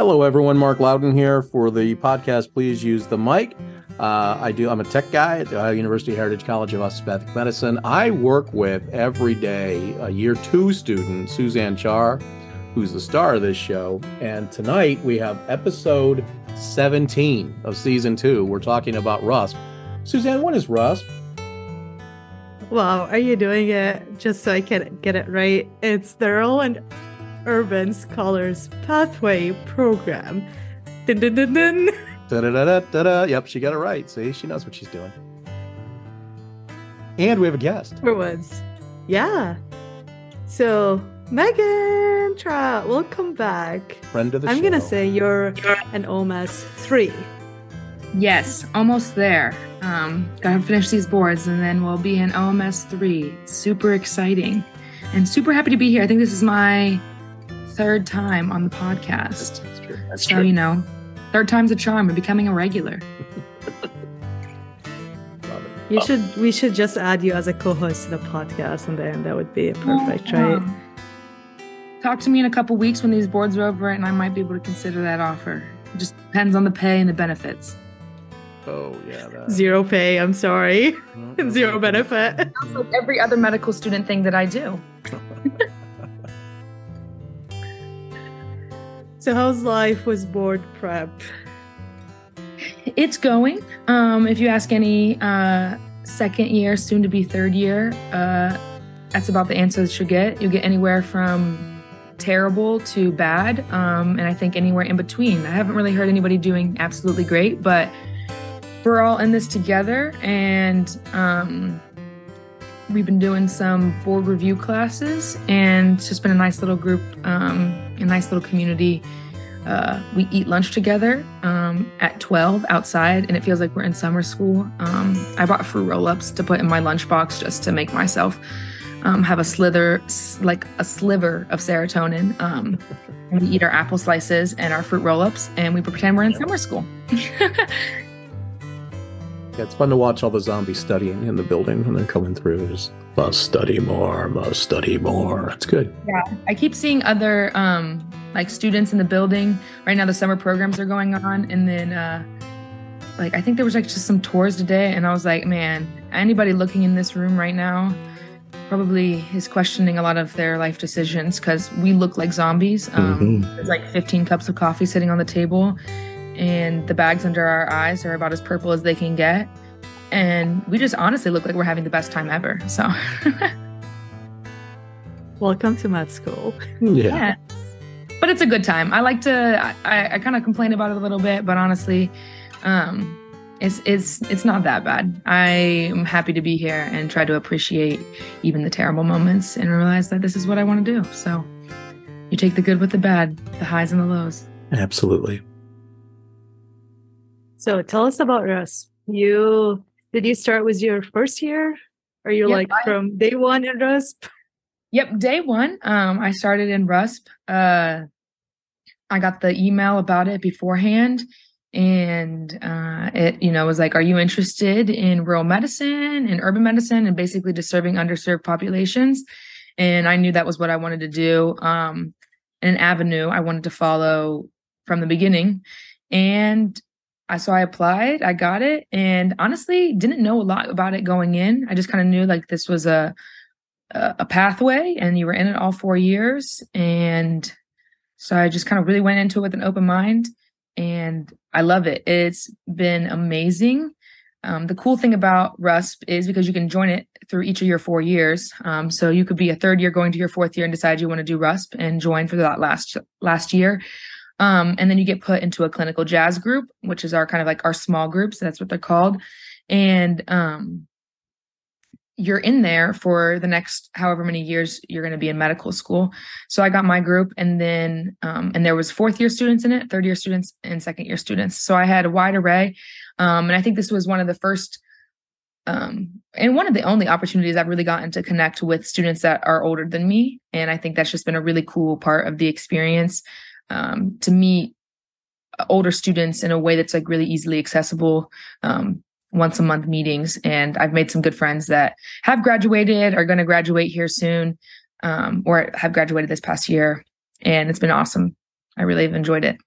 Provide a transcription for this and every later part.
Hello, everyone. Mark Loudin here for the podcast. Please use the mic. Uh, I do. I'm a tech guy at the Ohio University Heritage College of Osteopathic Medicine. I work with every day a year two student, Suzanne Chaar, who's the star of this show. And tonight we have episode 17 of season two. We're talking about RUSP. Suzanne, what is RUSP? Wow, are you doing it just so I can get it right? It's Rural and Urban Scholars Pathway Program. Dun, dun, dun, dun. Da-da-da-da-da. Yep, she got it right. See, she knows what she's doing. And we have a guest. For once. Yeah. So, Meghan Trout, welcome back. Friend of the I'm show. going to say you're an OMS 3. Yes, almost there. Um, gotta finish these boards and then we'll be in OMS 3. Super exciting. And super happy to be here. I think this is my third time on the podcast. That's true. That's so, you know, third time's a charm and becoming a regular. You Oh. should we should just add you as a co-host to the podcast and then that would be perfect, right? Um, talk to me in a couple weeks when these boards are over and I might be able to consider that offer. It just depends on the pay and the benefits. Oh, yeah. That. Zero pay, I'm sorry. Mhm. Zero benefit. Sounds like every other medical student thing that I do. So how's life with board prep? It's going. Um, if you ask any uh, second year, soon to be third year, uh, that's about the answer that you get. You'll get anywhere from terrible to bad, um, and I think anywhere in between. I haven't really heard anybody doing absolutely great, but we're all in this together, and um, we've been doing some board review classes, and it's just been a nice little group, um, a nice little community uh, we eat lunch together um, at 12 outside, and it feels like we're in summer school. Um, I bought fruit roll ups to put in my lunchbox just to make myself um, have a slither, like a sliver of serotonin. Um, we eat our apple slices and our fruit roll ups, and we pretend we're in summer school. Yeah, it's fun to watch all the zombies studying in the building when they're coming through. Just must study more, must study more. It's good. Yeah, I keep seeing other um like students in the building. Right now the summer programs are going on and then uh like I think there was like just some tours today and I was like, man, anybody looking in this room right now probably is questioning a lot of their life decisions cuz we look like zombies. Um there's like 15 cups of coffee sitting on the table and the bags under our eyes are about as purple as they can get. And we just honestly look like we're having the best time ever. So Welcome to med school. Yeah. yeah but it's a good time i like to i, I kind of complain about it a little bit but honestly um it's it's it's not that bad i am happy to be here and try to appreciate even the terrible moments and realize that this is what i want to do so you take the good with the bad the highs and the lows Absolutely. So tell us about RUSP. You did you start with your first year? Are you Yep, like I- from day one in RUSP? Yep, day one. Um, I started in RUSP. Uh, I got the email about it beforehand, and uh, it, you know, was like, "Are you interested in rural medicine and urban medicine, and basically just serving underserved populations?" And I knew that was what I wanted to do. Um, an avenue I wanted to follow from the beginning, and I so I applied. I got it, and honestly, didn't know a lot about it going in. I just kind of knew like this was a a pathway and you were in it all four years and so i just kind of really went into it with an open mind and i love it it's been amazing um, the cool thing about rusp is because you can join it through each of your four years um, so you could be a third year going to your fourth year and decide you want to do rusp and join for that last last year um, and then you get put into a clinical jazz group which is our kind of like our small groups that's what they're called. And um, you're in there for the next however many years you're going to be in medical school. So i got my group and then um, and there was fourth year students in it third year students and second year students. So i had a wide array um, and i think this was one of the first um, and one of the only opportunities i've really gotten to connect with students that are older than me. And i think that's just been a really cool part of the experience um, to meet older students in a way that's like really easily accessible um, once a month meetings. And i've made some good friends that have graduated are going to graduate here soon um, or have graduated this past year. And it's been awesome. I really have enjoyed it.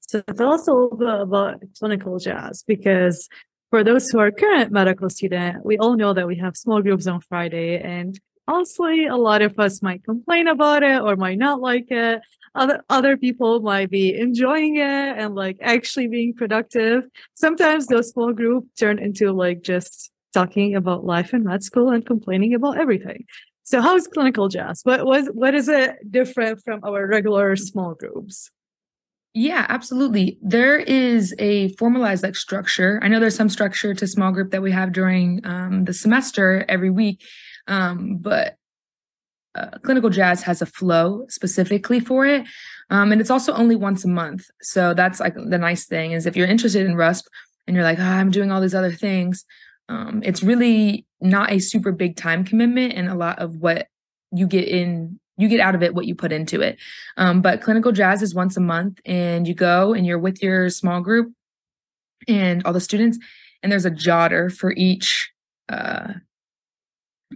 So tell us a little bit about clinical jazz because for those who are current medical student, we all know that we have small groups on Friday and honestly, a lot of us might complain about it or might not like it. Other other people might be enjoying it and like actually being productive. Sometimes those small group turn into like just talking about life in med school and complaining about everything. So how is clinical jazz? What was what is it different from our regular small groups? Yeah, absolutely. There is a formalized like structure. I know there's some structure to small group that we have during um, the semester every week, um, but uh, clinical jazz has a flow specifically for it, um, and it's also only once a month. So that's like the nice thing is if you're interested in RUSP and you're like, oh, I'm doing all these other things, um, it's really not a super big time commitment, and a lot of what you get in you get out of it what you put into it. Um, but clinical jazz is once a month, and you go and you're with your small group and all the students, and there's a jotter for each uh,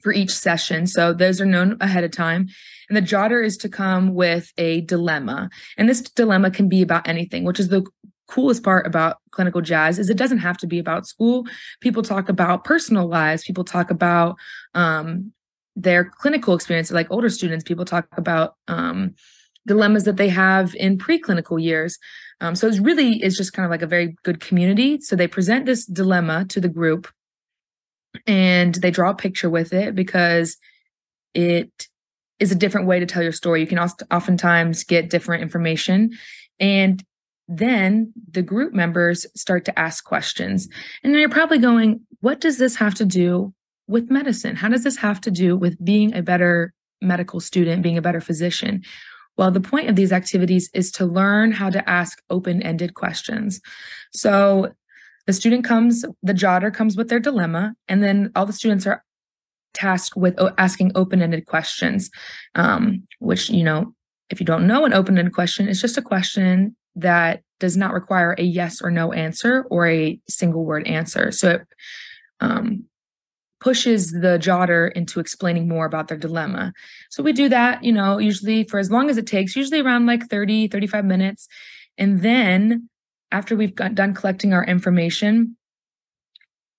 for each session. So those are known ahead of time. And the jotter is to come with a dilemma. And this dilemma can be about anything, which is the coolest part about clinical jazz is it doesn't have to be about school. People talk about personal lives. People talk about um, their clinical experience like older students people talk about um, dilemmas that they have in preclinical years um, so it's really is just kind of like a very good community so they present this dilemma to the group and they draw a picture with it because it is a different way to tell your story you can oftentimes get different information and then the group members start to ask questions and you're probably going what does this have to do with medicine? How does this have to do with being a better medical student, being a better physician? Well, the point of these activities is to learn how to ask open ended questions. So the student comes, the jotter comes with their dilemma, and then all the students are tasked with asking open ended questions, um, which, you know, if you don't know an open ended question, it's just a question that does not require a yes or no answer or a single word answer. So it, um, pushes the jotter into explaining more about their dilemma. So we do that, you know, usually for as long as it takes, usually around like 30, 35 minutes. And then after we've got done collecting our information,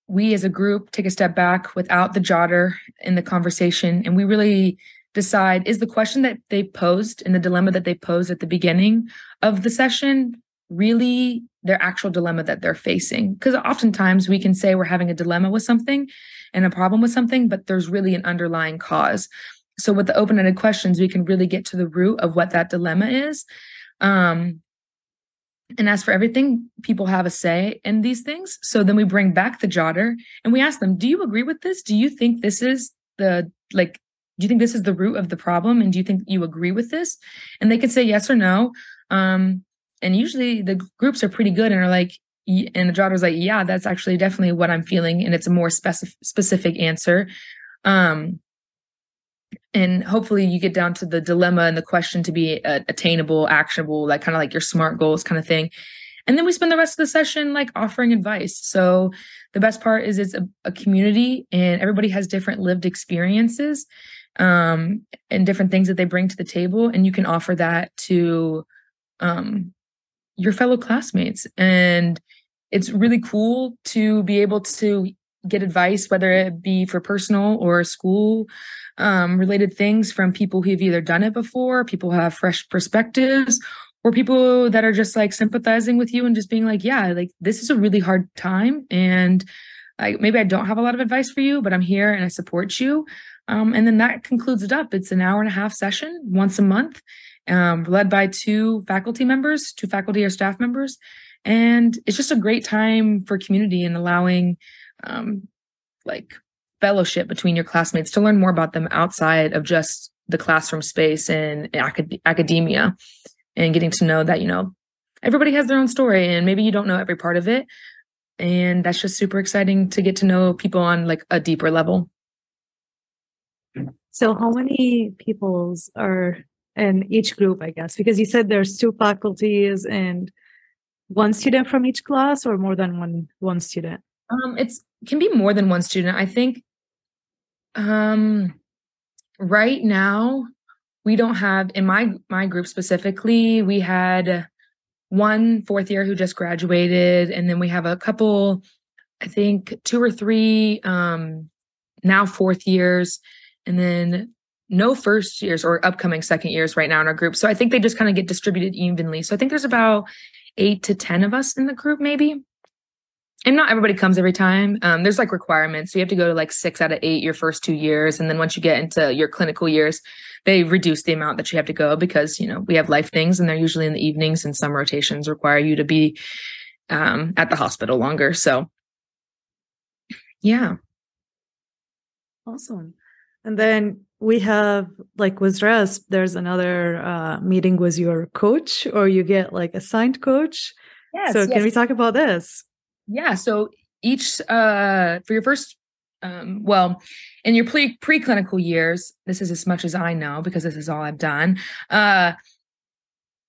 we as a group take a step back without the jotter in the conversation and we really decide is the question that they posed and the dilemma that they posed at the beginning of the session really their actual dilemma that they're facing because oftentimes we can say we're having a dilemma with something and a problem with something, but there's really an underlying cause. So with the open-ended questions, we can really get to the root of what that dilemma is. Um, and as for everything, people have a say in these things. So then we bring back the jotter and we ask them, do you agree with this? Do you think this is the like do you think this is the root of the problem and do you think you agree with this and they can say yes or no um, and usually the groups are pretty good and are like and the jotter's like, yeah, that's actually definitely what I'm feeling. And it's a more specific specific answer. Um, and hopefully you get down to the dilemma and the question to be uh, attainable, actionable, like kind of like your smart goals kind of thing. And then we spend the rest of the session like offering advice. So the best part is it's a, a community and everybody has different lived experiences um, and different things that they bring to the table. And you can offer that to um, your fellow classmates. And it's really cool to be able to get advice, whether it be for personal or school um, related things from people who've either done it before, people who have fresh perspectives, or people that are just like sympathizing with you and just being like, yeah, like this is a really hard time. And like maybe I don't have a lot of advice for you, but I'm here and I support you. Um, and then that concludes it up. It's an hour and a half session once a month um, led by two faculty members, two faculty or staff members. And it's just a great time for community and allowing um, like fellowship between your classmates to learn more about them outside of just the classroom space and acad- academia and getting to know that, you know, everybody has their own story and maybe you don't know every part of it. And that's just super exciting to get to know people on like a deeper level. So, how many peoples are in each group, I guess, because you said there's two faculties and one student from each class or more than one one student? Um, it's can be more than one student. I think um right now we don't have in my my group specifically, we had one fourth year who just graduated, and then we have a couple, I think two or three um, now fourth years, and then no first years or upcoming second years right now in our group. So I think they just kind of get distributed evenly. So I think there's about eight to 10 of us in the group, maybe. And not everybody comes every time. Um, there's like requirements. So you have to go to like six out of eight your first two years. And then once you get into your clinical years, they reduce the amount that you have to go because, you know, we have life things and they're usually in the evenings and some rotations require you to be um, at the hospital longer. So, yeah. Awesome. And then we have like with RUSP, there's another uh, meeting with your coach, or you get like assigned coach. Yes, so can we talk about this? Yeah. So each uh, for your first, um, well, in your pre preclinical years, this is as much as I know because this is all I've done. Uh,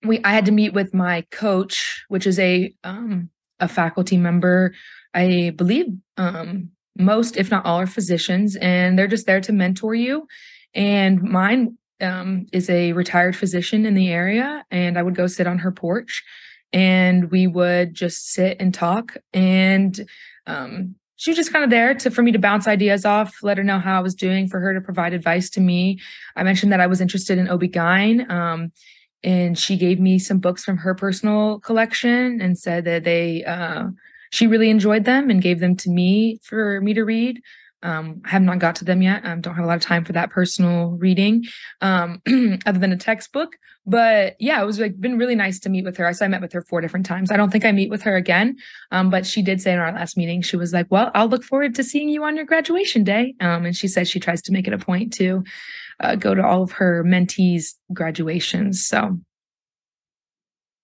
we I had to meet with my coach, which is a um, a faculty member. I believe um, most, if not all, are physicians, and they're just there to mentor you. And mine um, is a retired physician in the area, and I would go sit on her porch, and we would just sit and talk. And um, she was just kind of there to for me to bounce ideas off, let her know how I was doing, for her to provide advice to me. I mentioned that I was interested in OB-GYN. Um, and she gave me some books from her personal collection and said that they uh, she really enjoyed them and gave them to me for me to read. Um, I have not got to them yet. I um, don't have a lot of time for that personal reading, um, other than a textbook. But yeah, it was like been really nice to meet with her. I, so I met with her four different times. I don't think I meet with her again. Um, but she did say in our last meeting, she was like, "Well, I'll look forward to seeing you on your graduation day." Um, and she said she tries to make it a point to uh, go to all of her mentees' graduations. So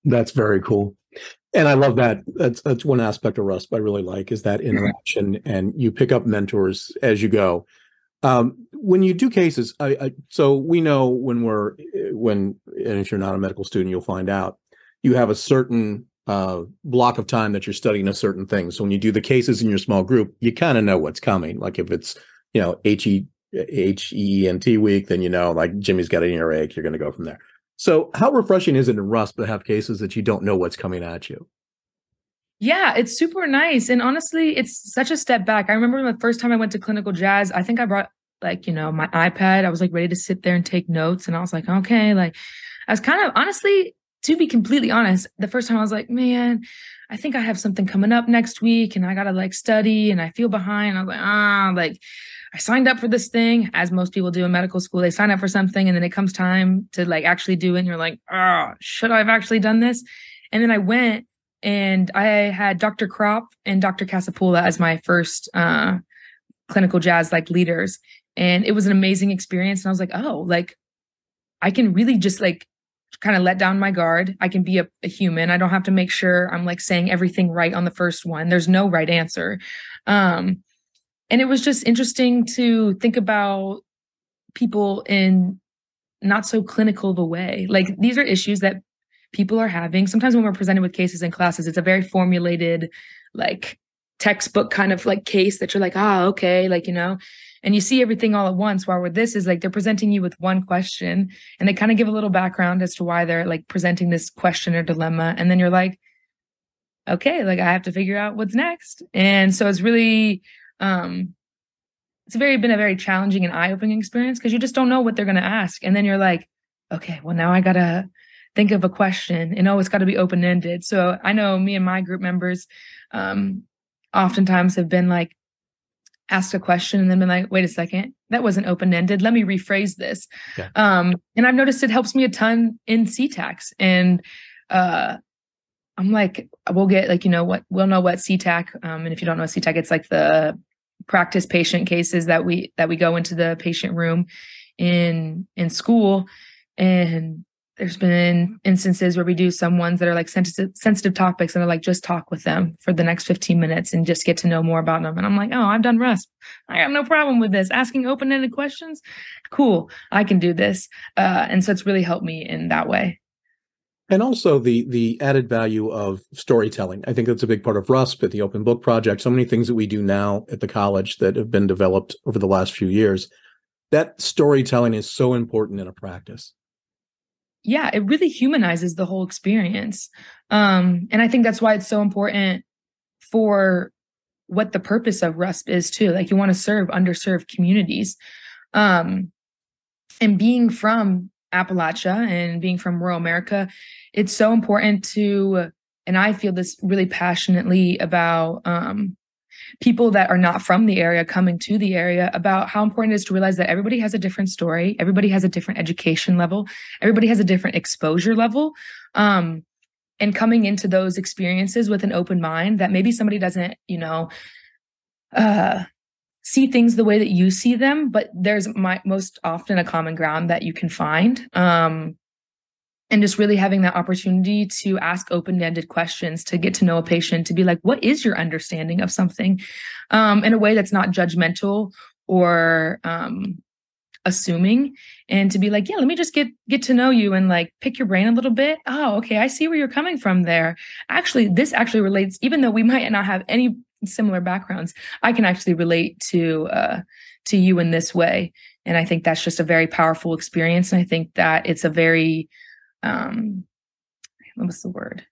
that's very cool and I love that. That's that's one aspect of RUSP I really like is that interaction, mm-hmm. and you pick up mentors as you go. Um, when you do cases, I, I, so we know when we're when and if you're not a medical student, you'll find out you have a certain uh, block of time that you're studying a certain thing. So when you do the cases in your small group, you kind of know what's coming. Like if it's you know H E H E N T week, then you know like Jimmy's got an earache. You're going to go from there. So, how refreshing is it in RUSP to have cases that you don't know what's coming at you? Yeah, it's super nice. And honestly, it's such a step back. I remember the first time I went to clinical jazz, I think I brought like, you know, my iPad. I was like ready to sit there and take notes. And I was like, okay, like I was kind of honestly, to be completely honest, the first time I was like, man, I think I have something coming up next week and I gotta like study and I feel behind. I was like, ah, like I signed up for this thing, as most people do in medical school. They sign up for something and then it comes time to like actually do it. And you're like, oh, should I have actually done this? And then I went and I had Dr. Crop and Dr. Casapulla as my first uh, clinical jazz like leaders. And it was an amazing experience. And I was like, oh, like I can really just like kind of let down my guard. I can be a, a, human. I don't have to make sure I'm like saying everything right on the first one. There's no right answer. Um, and it was just interesting to think about people in not so clinical of a way. Like these are issues that people are having. Sometimes when we're presented with cases in classes, it's a very formulated, like textbook kind of like case that you're like, ah, okay, like, you know, and you see everything all at once. While with this is like they're presenting you with one question and they kind of give a little background as to why they're like presenting this question or dilemma. And then you're like, okay, like I have to figure out what's next. And so it's really um it's very been a very challenging and eye-opening experience because you just don't know what they're going to ask and then you're like okay well now i gotta think of a question and oh it's got to be open-ended so i know me and my group members um oftentimes have been like asked a question and then been like wait a second that wasn't open-ended let me rephrase this yeah. um and i've noticed it helps me a ton in ctacs and uh I'm like, we'll get like, you know, what we'll know what CTAC. Um, and if you don't know CTAC, it's like the practice patient cases that we that we go into the patient room in in school. And there's been instances where we do some ones that are like sensitive sensitive topics and they're like just talk with them for the next 15 minutes and just get to know more about them. And I'm like, oh, I've done RUSP. I have no problem with this. Asking open-ended questions. Cool. I can do this. Uh, and so it's really helped me in that way and also the the added value of storytelling. I think that's a big part of RUSP at the Open Book Project. So many things that we do now at the college that have been developed over the last few years. That storytelling is so important in a practice. Yeah, it really humanizes the whole experience. Um, and I think that's why it's so important for what the purpose of RUSP is too. Like you want to serve underserved communities. Um, and being from Appalachia and being from rural America, it's so important to, and I feel this really passionately about um, people that are not from the area coming to the area about how important it is to realize that everybody has a different story, everybody has a different education level, everybody has a different exposure level. Um, and coming into those experiences with an open mind that maybe somebody doesn't, you know, uh, see things the way that you see them, but there's my, most often a common ground that you can find. Um, and just really having that opportunity to ask open-ended questions to get to know a patient to be like what is your understanding of something? Um, in a way that's not judgmental or um, assuming. And to be like yeah let me just get get to know you and like pick your brain a little bit. Oh okay i see where you're coming from there. Actually this actually relates even though we might not have any similar backgrounds i can actually relate to uh to you in this way. And i think that's just a very powerful experience. And i think that it's a very um what's the word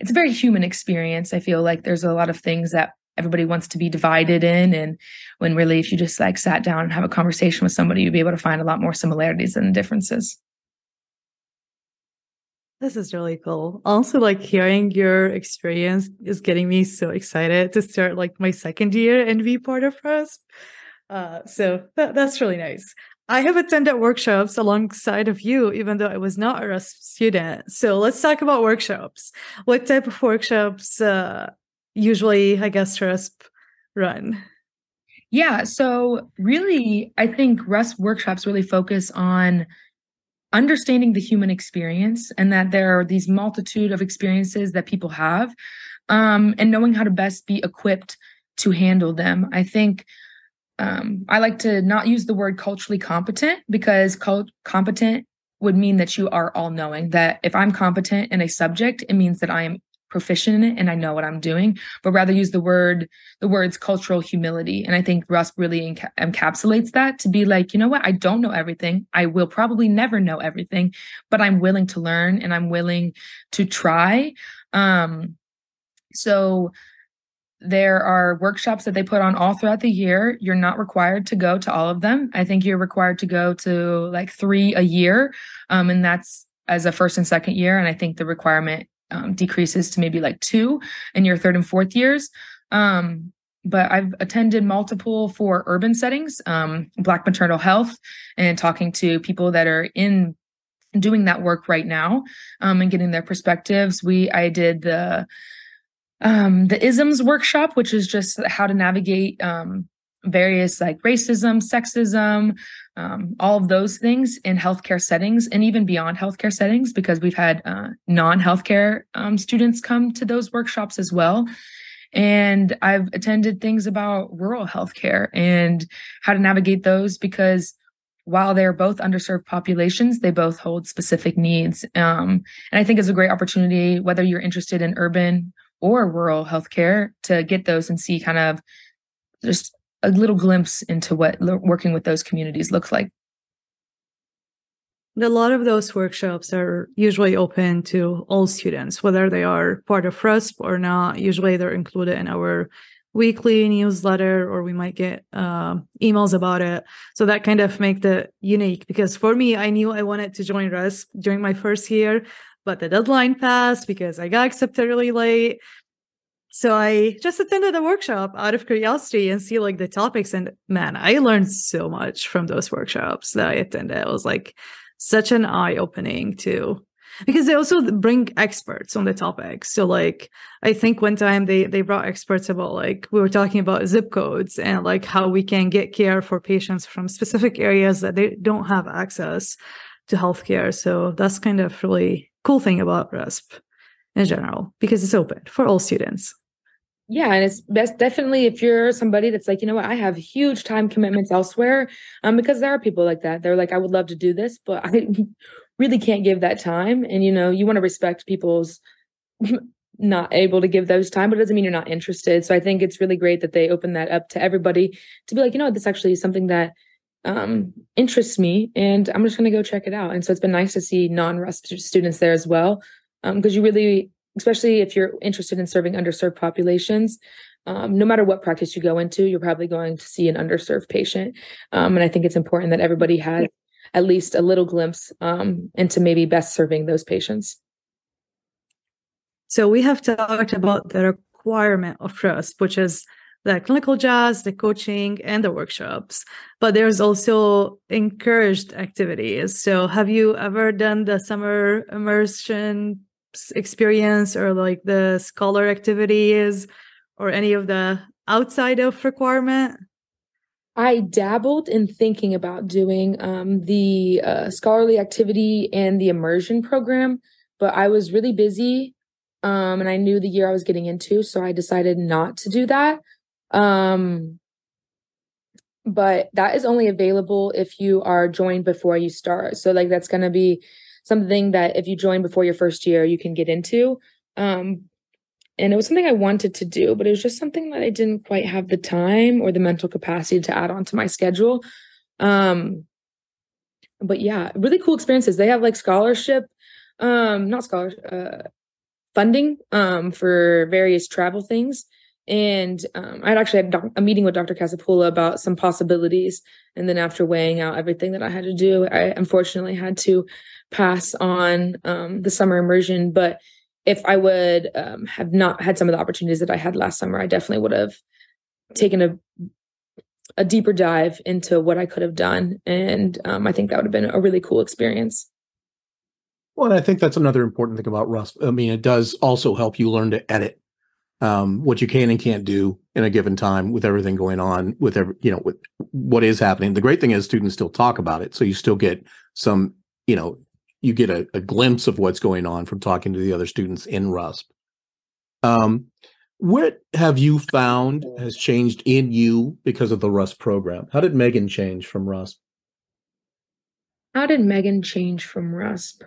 it's a very human experience i feel like there's a lot of things that everybody wants to be divided in and when really if you just like sat down and have a conversation with somebody you'd be able to find a lot more similarities than differences this is really cool. Also, like hearing your experience is getting me so excited to start like my second year and be part of RUSP. Uh, so that, that's really nice. I have attended workshops alongside of you, even though I was not a RUSP student. So let's talk about workshops. What type of workshops uh, usually, I guess, RUSP run? Yeah. So really, I think RUSP workshops really focus on understanding the human experience and that there are these multitude of experiences that people have um, and knowing how to best be equipped to handle them. I think um, I like to not use the word culturally competent because cult- competent would mean that you are all knowing that if I'm competent in a subject, it means that I am proficient in it and I know what I'm doing, but rather use the word, the words cultural humility. And I think RUSP really enca- encapsulates that to be like, you know what? I don't know everything. I will probably never know everything, but I'm willing to learn and I'm willing to try. Um, so there are workshops that they put on all throughout the year. You're not required to go to all of them. I think you're required to go to like three a year. Um, and that's as a first and second year. And I think the requirement um, decreases to maybe like two in your third and fourth years. Um, but I've attended multiple for urban settings, um, Black maternal health, and talking to people that are in doing that work right now um, and getting their perspectives. We I did the um, the isms workshop, which is just how to navigate um, various like racism, sexism, um, all of those things in healthcare settings and even beyond healthcare settings, because we've had uh, non healthcare um, students come to those workshops as well. And I've attended things about rural healthcare and how to navigate those because while they're both underserved populations, they both hold specific needs. Um, and I think it's a great opportunity, whether you're interested in urban or rural healthcare, to get those and see kind of just a little glimpse into what working with those communities looks like. A lot of those workshops are usually open to all students, whether they are part of RUSP or not. Usually they're included in our weekly newsletter or we might get uh, emails about it. So that kind of make it unique because for me, I knew I wanted to join RUSP during my first year, but the deadline passed because I got accepted really late. So I just attended a workshop out of curiosity and see like the topics. And man, I learned so much from those workshops that I attended. It was like such an eye opening too. Because they also bring experts on the topic. So like I think one time they they brought experts about like we were talking about zip codes and like how we can get care for patients from specific areas that they don't have access to healthcare. So that's kind of really cool thing about RUSP in general because it's open for all students. Yeah and it's best definitely if you're somebody that's like you know what? I have huge time commitments elsewhere um because there are people like that. They're like i would love to do this but i really can't give that time. And you know you want to respect people's not able to give those time but it doesn't mean you're not interested. So i think it's really great that they open that up to everybody to be like you know what? This actually is something that um, interests me and I'm just going to go check it out. And so it's been nice to see non-RUSP students there as well. Because um, you really, especially if you're interested in serving underserved populations, um, no matter what practice you go into, you're probably going to see an underserved patient. Um, and I think it's important that everybody has at least a little glimpse um, into maybe best serving those patients. So we have talked about the requirement of RUSP, which is the clinical jazz, the coaching, and the workshops. But there's also encouraged activities. So have you ever done the summer immersion experience or like the scholar activities or any of the outside of requirement? I dabbled in thinking about doing um, the uh, scholarly activity and the immersion program, but I was really busy um, and I knew the year I was getting into, so I decided not to do that. Um, but that is only available if you are joined before you start. So like that's going to be something that if you join before your first year, you can get into. Um, and it was something I wanted to do, but it was just something that I didn't quite have the time or the mental capacity to add on to my schedule. Um, but yeah, really cool experiences. They have like scholarship, um, not scholarship, uh, funding um, for various travel things. And um, I'd actually had a meeting with Dr. Casapulla about some possibilities. And then after weighing out everything that I had to do, I unfortunately had to pass on um, the summer immersion. But if I would um, have not had some of the opportunities that I had last summer, I definitely would have taken a a deeper dive into what I could have done. And um, I think that would have been a really cool experience. Well, I think that's another important thing about RUSP. I mean, it does also help you learn to edit um, what you can and can't do in a given time with everything going on with every, you know, with what is happening. The great thing is students still talk about it. So you still get some, you know, you get a, a glimpse of what's going on from talking to the other students in RUSP. Um, what have you found has changed in you because of the RUSP program? How did Meghan change from RUSP? How did Meghan change from RUSP?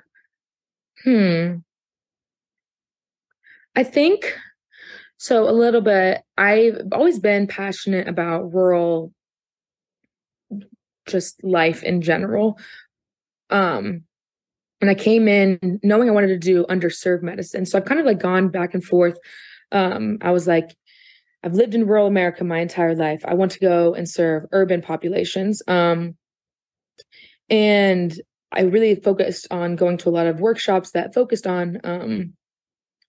Hmm. I think so a little bit. I've always been passionate about rural just life in general. Um and I came in knowing I wanted to do underserved medicine. So I've kind of like gone back and forth. Um I was like I've lived in rural America my entire life. I want to go and serve urban populations. Um and I really focused on going to a lot of workshops that focused on um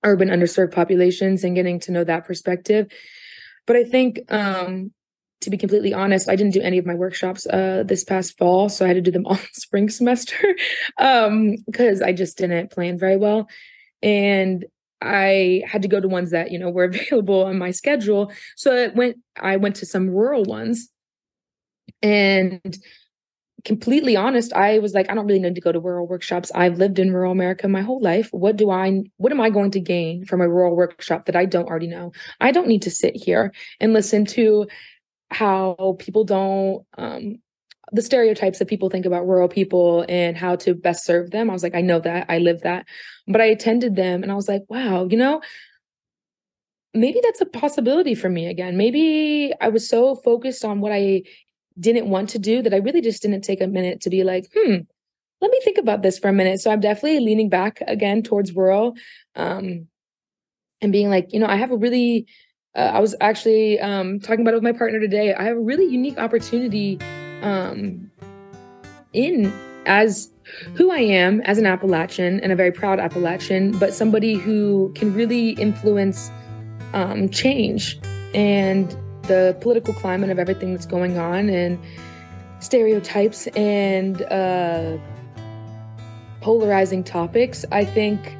urban underserved populations and getting to know that perspective. But I think, um, to be completely honest, I didn't do any of my workshops uh, this past fall, so I had to do them all spring semester because um, I just didn't plan very well, and I had to go to ones that you know were available on my schedule. So it went. I went to some rural ones, and completely honest, I was like, I don't really need to go to rural workshops. I've lived in rural America my whole life. What do I, what am I going to gain from a rural workshop that I don't already know? I don't need to sit here and listen to how people don't, um, the stereotypes that people think about rural people and how to best serve them. I was like, I know that, I live that. But I attended them and I was like, wow, you know, maybe that's a possibility for me again. Maybe I was so focused on what I didn't want to do that I really just didn't take a minute to be like, hmm, let me think about this for a minute. So I'm definitely leaning back again towards rural um, and being like, you know, I have a really, uh, I was actually um, talking about it with my partner today. I have a really unique opportunity um, in as who I am as an Appalachian and a very proud Appalachian, but somebody who can really influence um, change and the political climate of everything that's going on and stereotypes and uh, polarizing topics. I think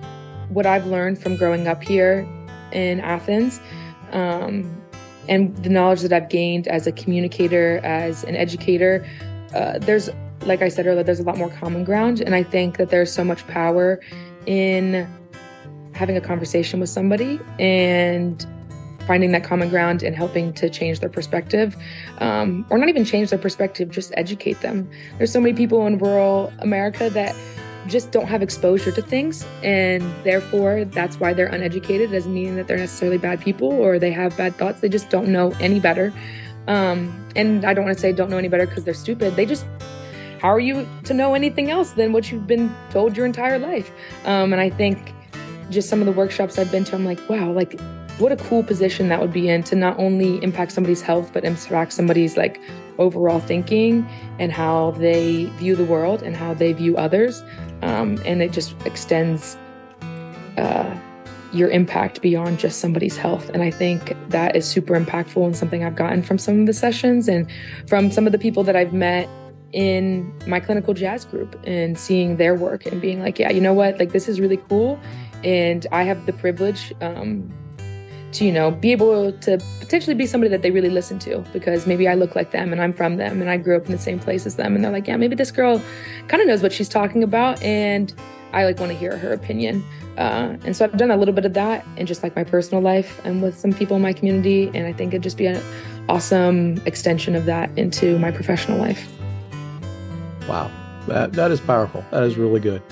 what I've learned from growing up here in Athens um, and the knowledge that I've gained as a communicator, as an educator, uh, there's, like I said earlier, there's a lot more common ground. And I think that there's so much power in having a conversation with somebody and finding that common ground and helping to change their perspective, um, or not even change their perspective, just educate them. There's so many people in rural America that just don't have exposure to things, and therefore that's why they're uneducated. It doesn't mean that they're necessarily bad people or they have bad thoughts. They just don't know any better. Um, and I don't want to say don't know any better because they're stupid. They just how are you to know anything else than what you've been told your entire life? Um, and I think just some of the workshops I've been to, I'm like, wow, like what a cool position that would be in to not only impact somebody's health, but impact somebody's like overall thinking and how they view the world and how they view others. Um, and it just extends uh, your impact beyond just somebody's health. And I think that is super impactful and something I've gotten from some of the sessions and from some of the people that I've met in my clinical jazz group and seeing their work and being like, yeah, you know what? Like, this is really cool. And I have the privilege um, to, you know, be able to potentially be somebody that they really listen to because maybe I look like them and I'm from them and I grew up in the same place as them. And they're like, yeah, maybe this girl kind of knows what she's talking about. And I like want to hear her opinion. Uh, and so I've done a little bit of that in just like my personal life and with some people in my community. And I think it'd just be an awesome extension of that into my professional life. Wow. That, that is powerful. That is really good.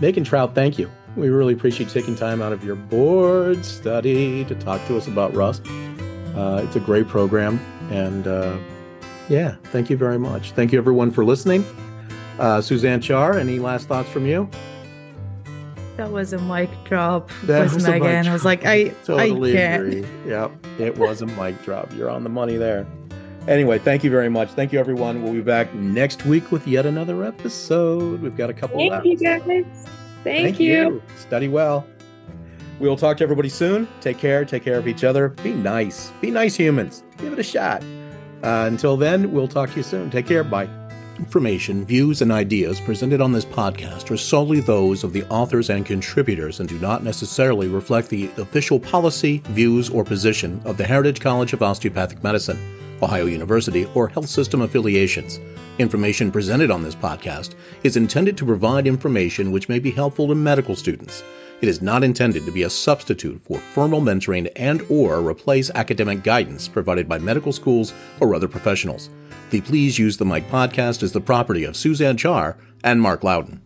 Meghan Trout, thank you. We really appreciate you taking time out of your board study to talk to us about RUSP. Uh, it's a great program. And uh, yeah, thank you very much. Thank you, everyone, for listening. Uh, Suzanne Chaar, any last thoughts from you? That was a mic drop that was, was Meghan. I was like, I totally I can't. agree. Yep, it was a mic drop. You're on the money there. Anyway, thank you very much. Thank you, everyone. We'll be back next week with yet another episode. We've got a couple. Thank you, guys. Thank, thank you. you. Study well. We will talk to everybody soon. Take care. Take care of each other. Be nice. Be nice humans. Give it a shot. Uh, until then, we'll talk to you soon. Take care. Bye. Information, views, and ideas presented on this podcast are solely those of the authors and contributors and do not necessarily reflect the official policy, views, or position of the Heritage College of Osteopathic Medicine. Ohio University, or health system affiliations. Information presented on this podcast is intended to provide information which may be helpful to medical students. It is not intended to be a substitute for formal mentoring and or replace academic guidance provided by medical schools or other professionals. The Please Use the Mic podcast is the property of Suzanne Chaar and Mark Loudin.